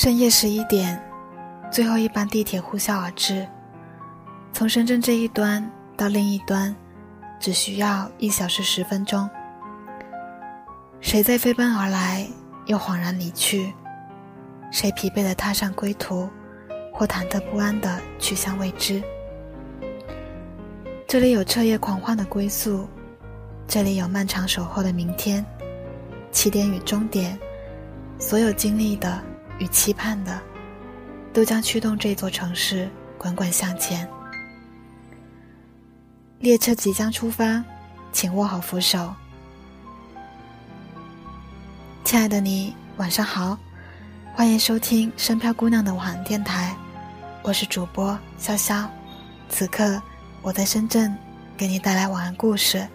深夜十一点，最后一班地铁呼啸而至。从深圳这一端到另一端，只需要一小时十分钟。谁在飞奔而来，又恍然离去？谁疲惫地踏上归途，或忐忑不安地去向未知？这里有彻夜狂欢的归宿，这里有漫长守候的明天。起点与终点，所有经历的。与期盼的，都将驱动这座城市滚滚向前。列车即将出发，请握好扶手。亲爱的你，晚上好，欢迎收听《深漂姑娘的晚安电台》，我是主播潇潇。此刻我在深圳，给你带来晚安故事。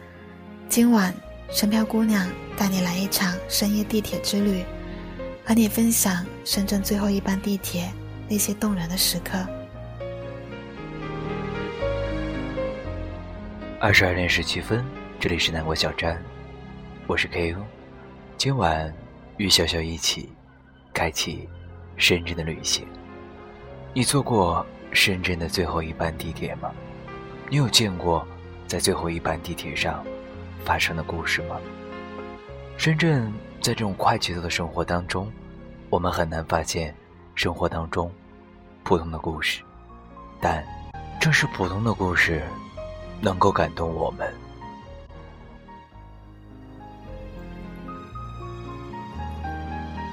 今晚，深漂姑娘带你来一场深夜地铁之旅。和你分享深圳最后一班地铁那些动人的时刻。二十二点十七分，这里是南国小站，我是 K.O 今晚与小小一起开启深圳的旅行。你坐过深圳的最后一班地铁吗？你有见过在最后一班地铁上发生的故事吗？深圳。在这种快节奏的生活当中，我们很难发现生活当中普通的故事，但正是普通的故事能够感动我们。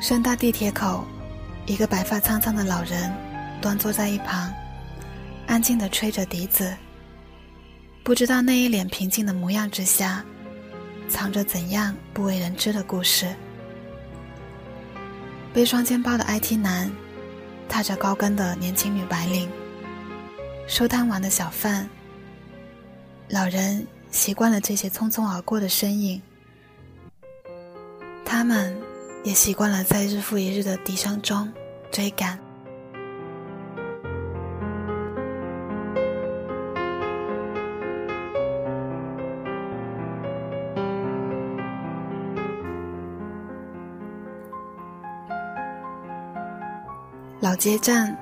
深大地铁口，一个白发苍苍的老人端坐在一旁，安静的吹着笛子。不知道那一脸平静的模样之下。藏着怎样不为人知的故事？背双肩包的 IT 男，踏着高跟的年轻女白领，收摊完的小贩，老人习惯了这些匆匆而过的身影，他们也习惯了在日复一日的笛声中追赶。街站，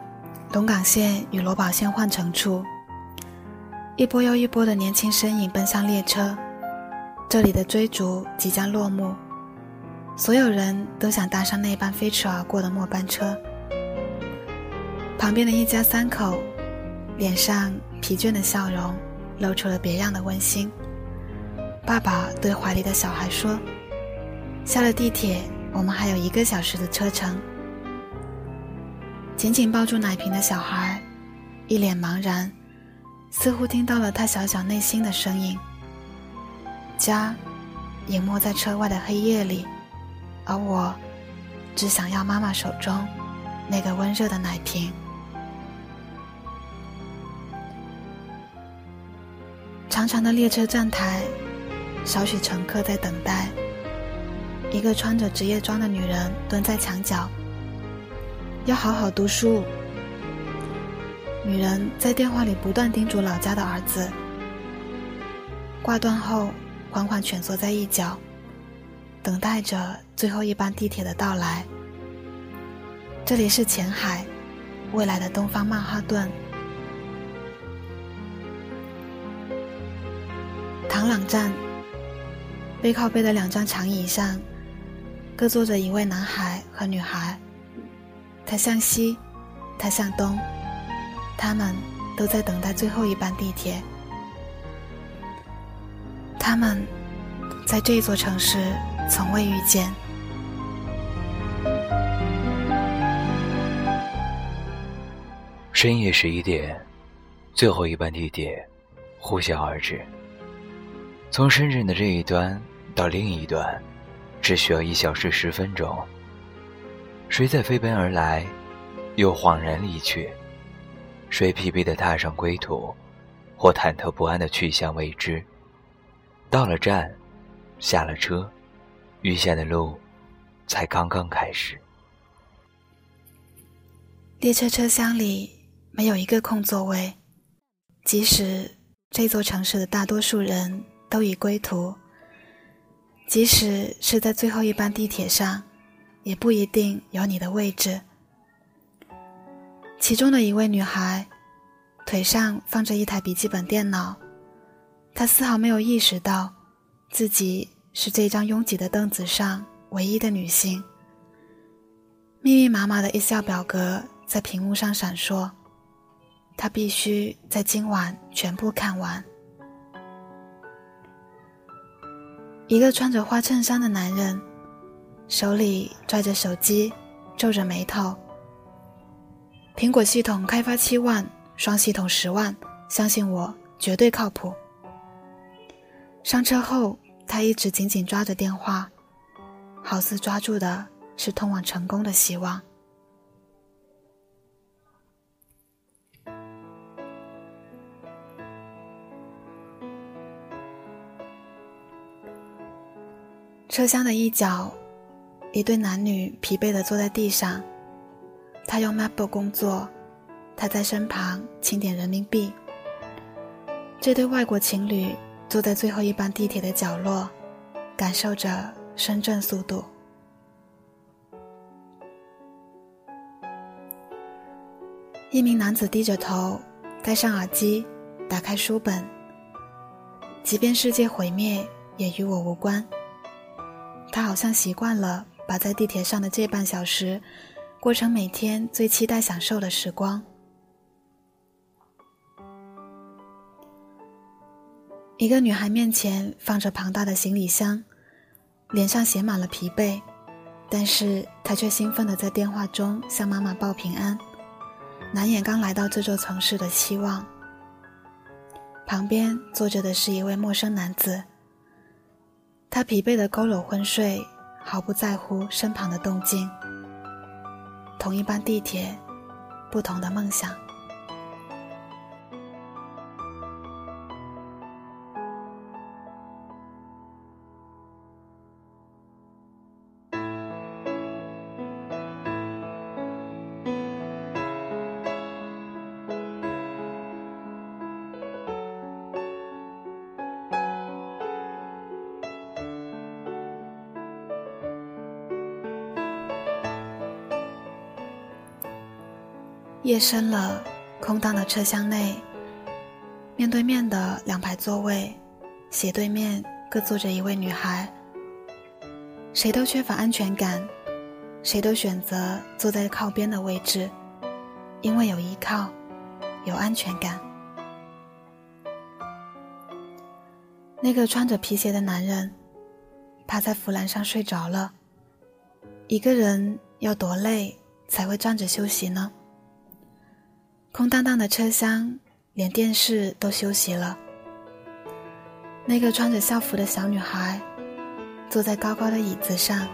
龙岗线与罗宝线换乘处，一波又一波的年轻身影奔向列车。这里的追逐即将落幕，所有人都想搭上那班飞驰而过的末班车。旁边的一家三口，脸上疲倦的笑容露出了别样的温馨。爸爸对怀里的小孩说：“下了地铁，我们还有一个小时的车程。”紧紧抱住奶瓶的小孩，一脸茫然，似乎听到了他小小内心的声音。家，隐没在车外的黑夜里，而我，只想要妈妈手中那个温热的奶瓶。长长的列车站台，少许乘客在等待。一个穿着职业装的女人蹲在墙角。要好好读书。女人在电话里不断叮嘱老家的儿子。挂断后，缓缓蜷缩在一角，等待着最后一班地铁的到来。这里是前海，未来的东方曼哈顿。唐朗站，背靠背的两张长椅上，各坐着一位男孩和女孩。他向西，他向东，他们都在等待最后一班地铁。他们在这座城市从未遇见。深夜十一点，最后一班地铁呼啸而至。从深圳的这一端到另一端，只需要一小时十分钟。谁在飞奔而来，又恍然离去？谁疲惫地踏上归途，或忐忑不安地去向未知？到了站，下了车，余下的路才刚刚开始。列车车厢里没有一个空座位，即使这座城市的大多数人都已归途，即使是在最后一班地铁上。也不一定有你的位置。其中的一位女孩，腿上放着一台笔记本电脑，她丝毫没有意识到自己是这张拥挤的凳子上唯一的女性。密密麻麻的 Excel 表格在屏幕上闪烁，她必须在今晚全部看完。一个穿着花衬衫的男人，手里拽着手机，皱着眉头。苹果系统开发七万，双系统十万，相信我，绝对靠谱。上车后，他一直紧紧抓着电话，好似抓住的是通往成功的希望。车厢的一角，一对男女疲惫地坐在地上。他用 MacBook 工作，他在身旁清点人民币。这对外国情侣坐在最后一班地铁的角落，感受着深圳速度。一名男子低着头，戴上耳机，打开书本。即便世界毁灭，也与我无关。他好像习惯了把在地铁上的这半小时，过成每天最期待享受的时光。一个女孩面前放着庞大的行李箱，脸上写满了疲惫，但是她却兴奋地在电话中向妈妈报平安，难掩刚来到这座城市的期望。旁边坐着的是一位陌生男子。他疲惫的佝偻昏睡，毫不在乎身旁的动静。同一班地铁，不同的梦想。夜深了，空荡的车厢内，面对面的两排座位，斜对面各坐着一位女孩。谁都缺乏安全感，谁都选择坐在靠边的位置，因为有依靠，有安全感。那个穿着皮鞋的男人，趴在扶栏上睡着了。一个人要多累才会站着休息呢？空荡荡的车厢，连电视都休息了。那个穿着校服的小女孩，坐在高高的椅子上，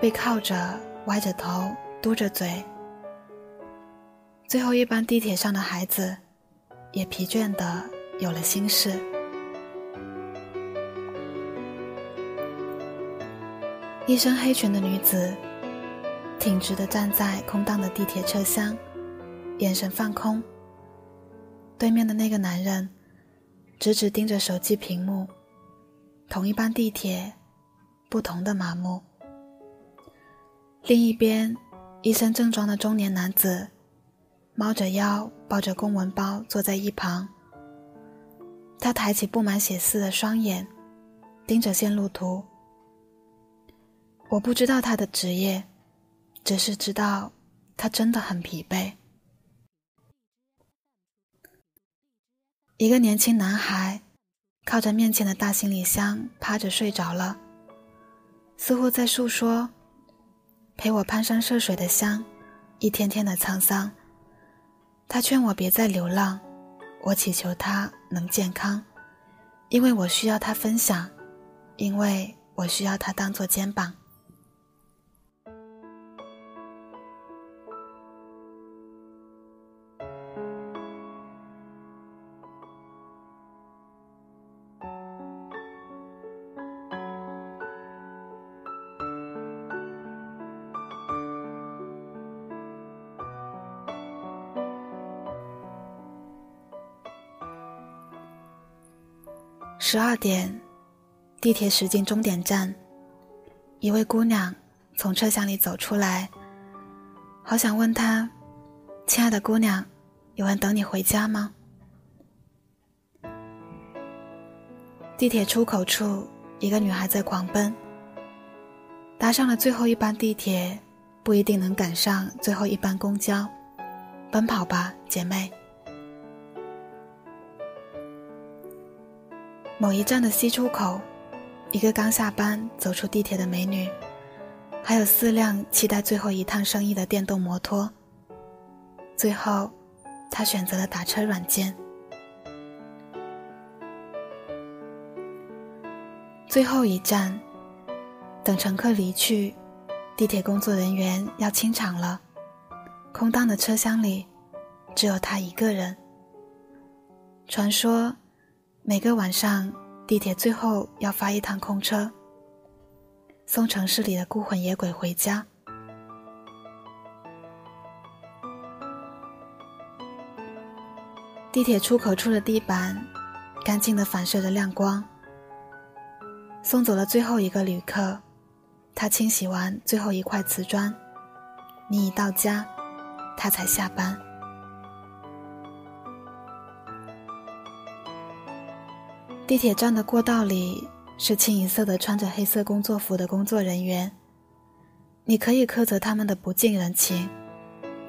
背靠着，歪着头，嘟着嘴。最后一班地铁上的孩子，也疲倦的有了心事。一身黑裙的女子，挺直的站在空荡的地铁车厢。眼神放空。对面的那个男人，直直盯着手机屏幕。同一班地铁，不同的麻木。另一边，一身正装的中年男子，猫着腰，抱着公文包坐在一旁。他抬起布满血丝的双眼，盯着线路图。我不知道他的职业，只是知道他真的很疲惫。一个年轻男孩靠着面前的大行李箱趴着睡着了，似乎在诉说陪我攀山涉水的乡，一天天的沧桑。他劝我别再流浪，我祈求他能健康，因为我需要他分享，因为我需要他当做肩膀。十二点，地铁驶进终点站，一位姑娘从车厢里走出来。好想问她，亲爱的姑娘，有人等你回家吗？”地铁出口处，一个女孩在狂奔。搭上了最后一班地铁，不一定能赶上最后一班公交。奔跑吧，姐妹！某一站的 C 出口，一个刚下班走出地铁的美女，还有四辆期待最后一趟生意的电动摩托。最后，她选择了打车软件。最后一站，等乘客离去，地铁工作人员要清场了。空荡的车厢里，只有她一个人。传说。每个晚上，地铁最后要发一趟空车，送城市里的孤魂野鬼回家。地铁出口处的地板，干净的反射着亮光。送走了最后一个旅客，他清洗完最后一块瓷砖，你已到家，他才下班。地铁站的过道里是清一色的穿着黑色工作服的工作人员。你可以苛责他们的不近人情，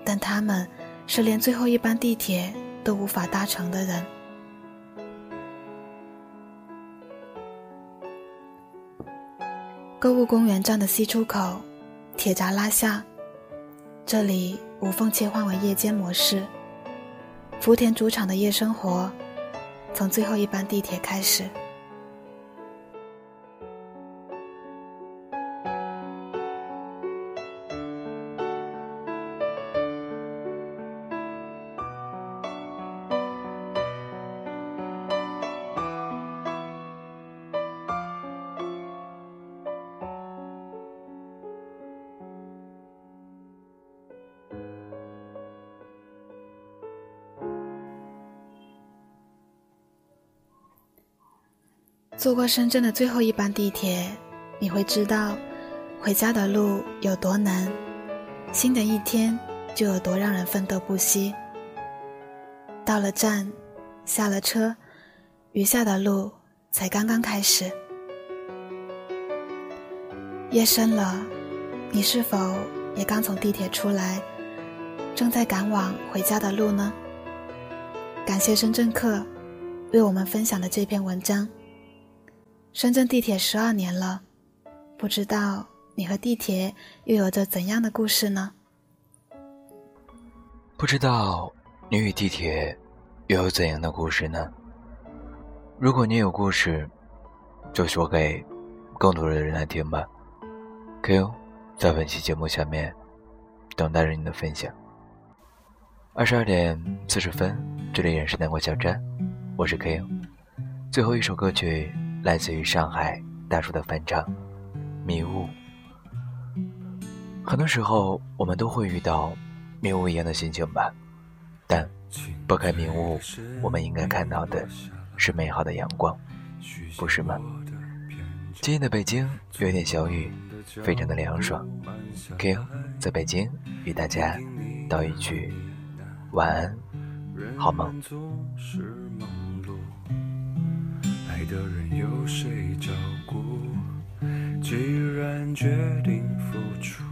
但他们是连最后一班地铁都无法搭乘的人。购物公园站的 C 出口，铁闸拉下，这里无缝切换为夜间模式。福田主场的夜生活。从最后一班地铁开始。坐过深圳的最后一班地铁，你会知道，回家的路有多难，新的一天就有多让人奋斗不息。到了站，下了车，余下的路才刚刚开始。夜深了，你是否也刚从地铁出来，正在赶往回家的路呢？感谢深圳客为我们分享的这篇文章。深圳地铁十二年了，不知道你和地铁又有着怎样的故事呢？不知道你与地铁又有怎样的故事呢？如果你有故事，就说给更多的人来听吧。Q，在本期节目下面等待着你的分享。二十二点四十分，这里仍是南国小站，我是 Q。最后一首歌曲。来自于上海大叔的翻唱《迷雾》。很多时候，我们都会遇到迷雾一样的心情吧。但拨开迷雾，我们应该看到的是美好的阳光，不是吗？今天的北京有点小雨，非常的凉爽。King 在北京与大家道一句晚安，好梦。爱的人有谁照顾？既然决定付出，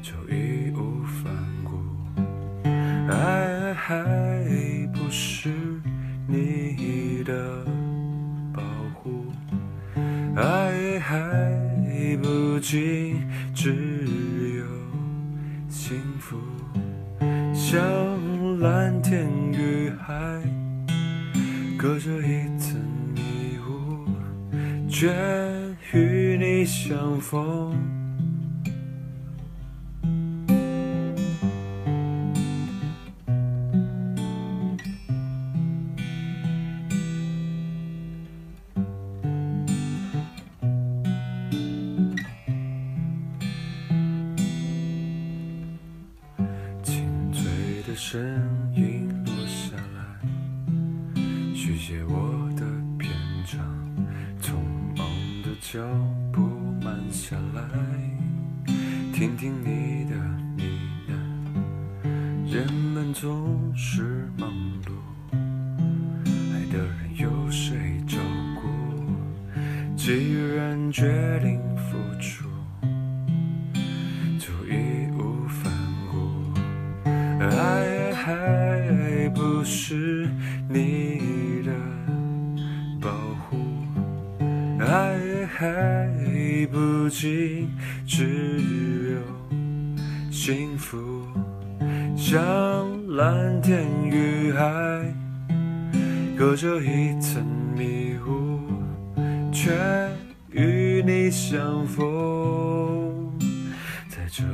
就义无反顾。爱还不是你的保护，爱还不仅却与你相逢。既然决定付出，就义无反顾。爱还不是你的保护，爱还不仅只有幸福。像蓝天与海，隔着一层迷雾，却与你相逢，在这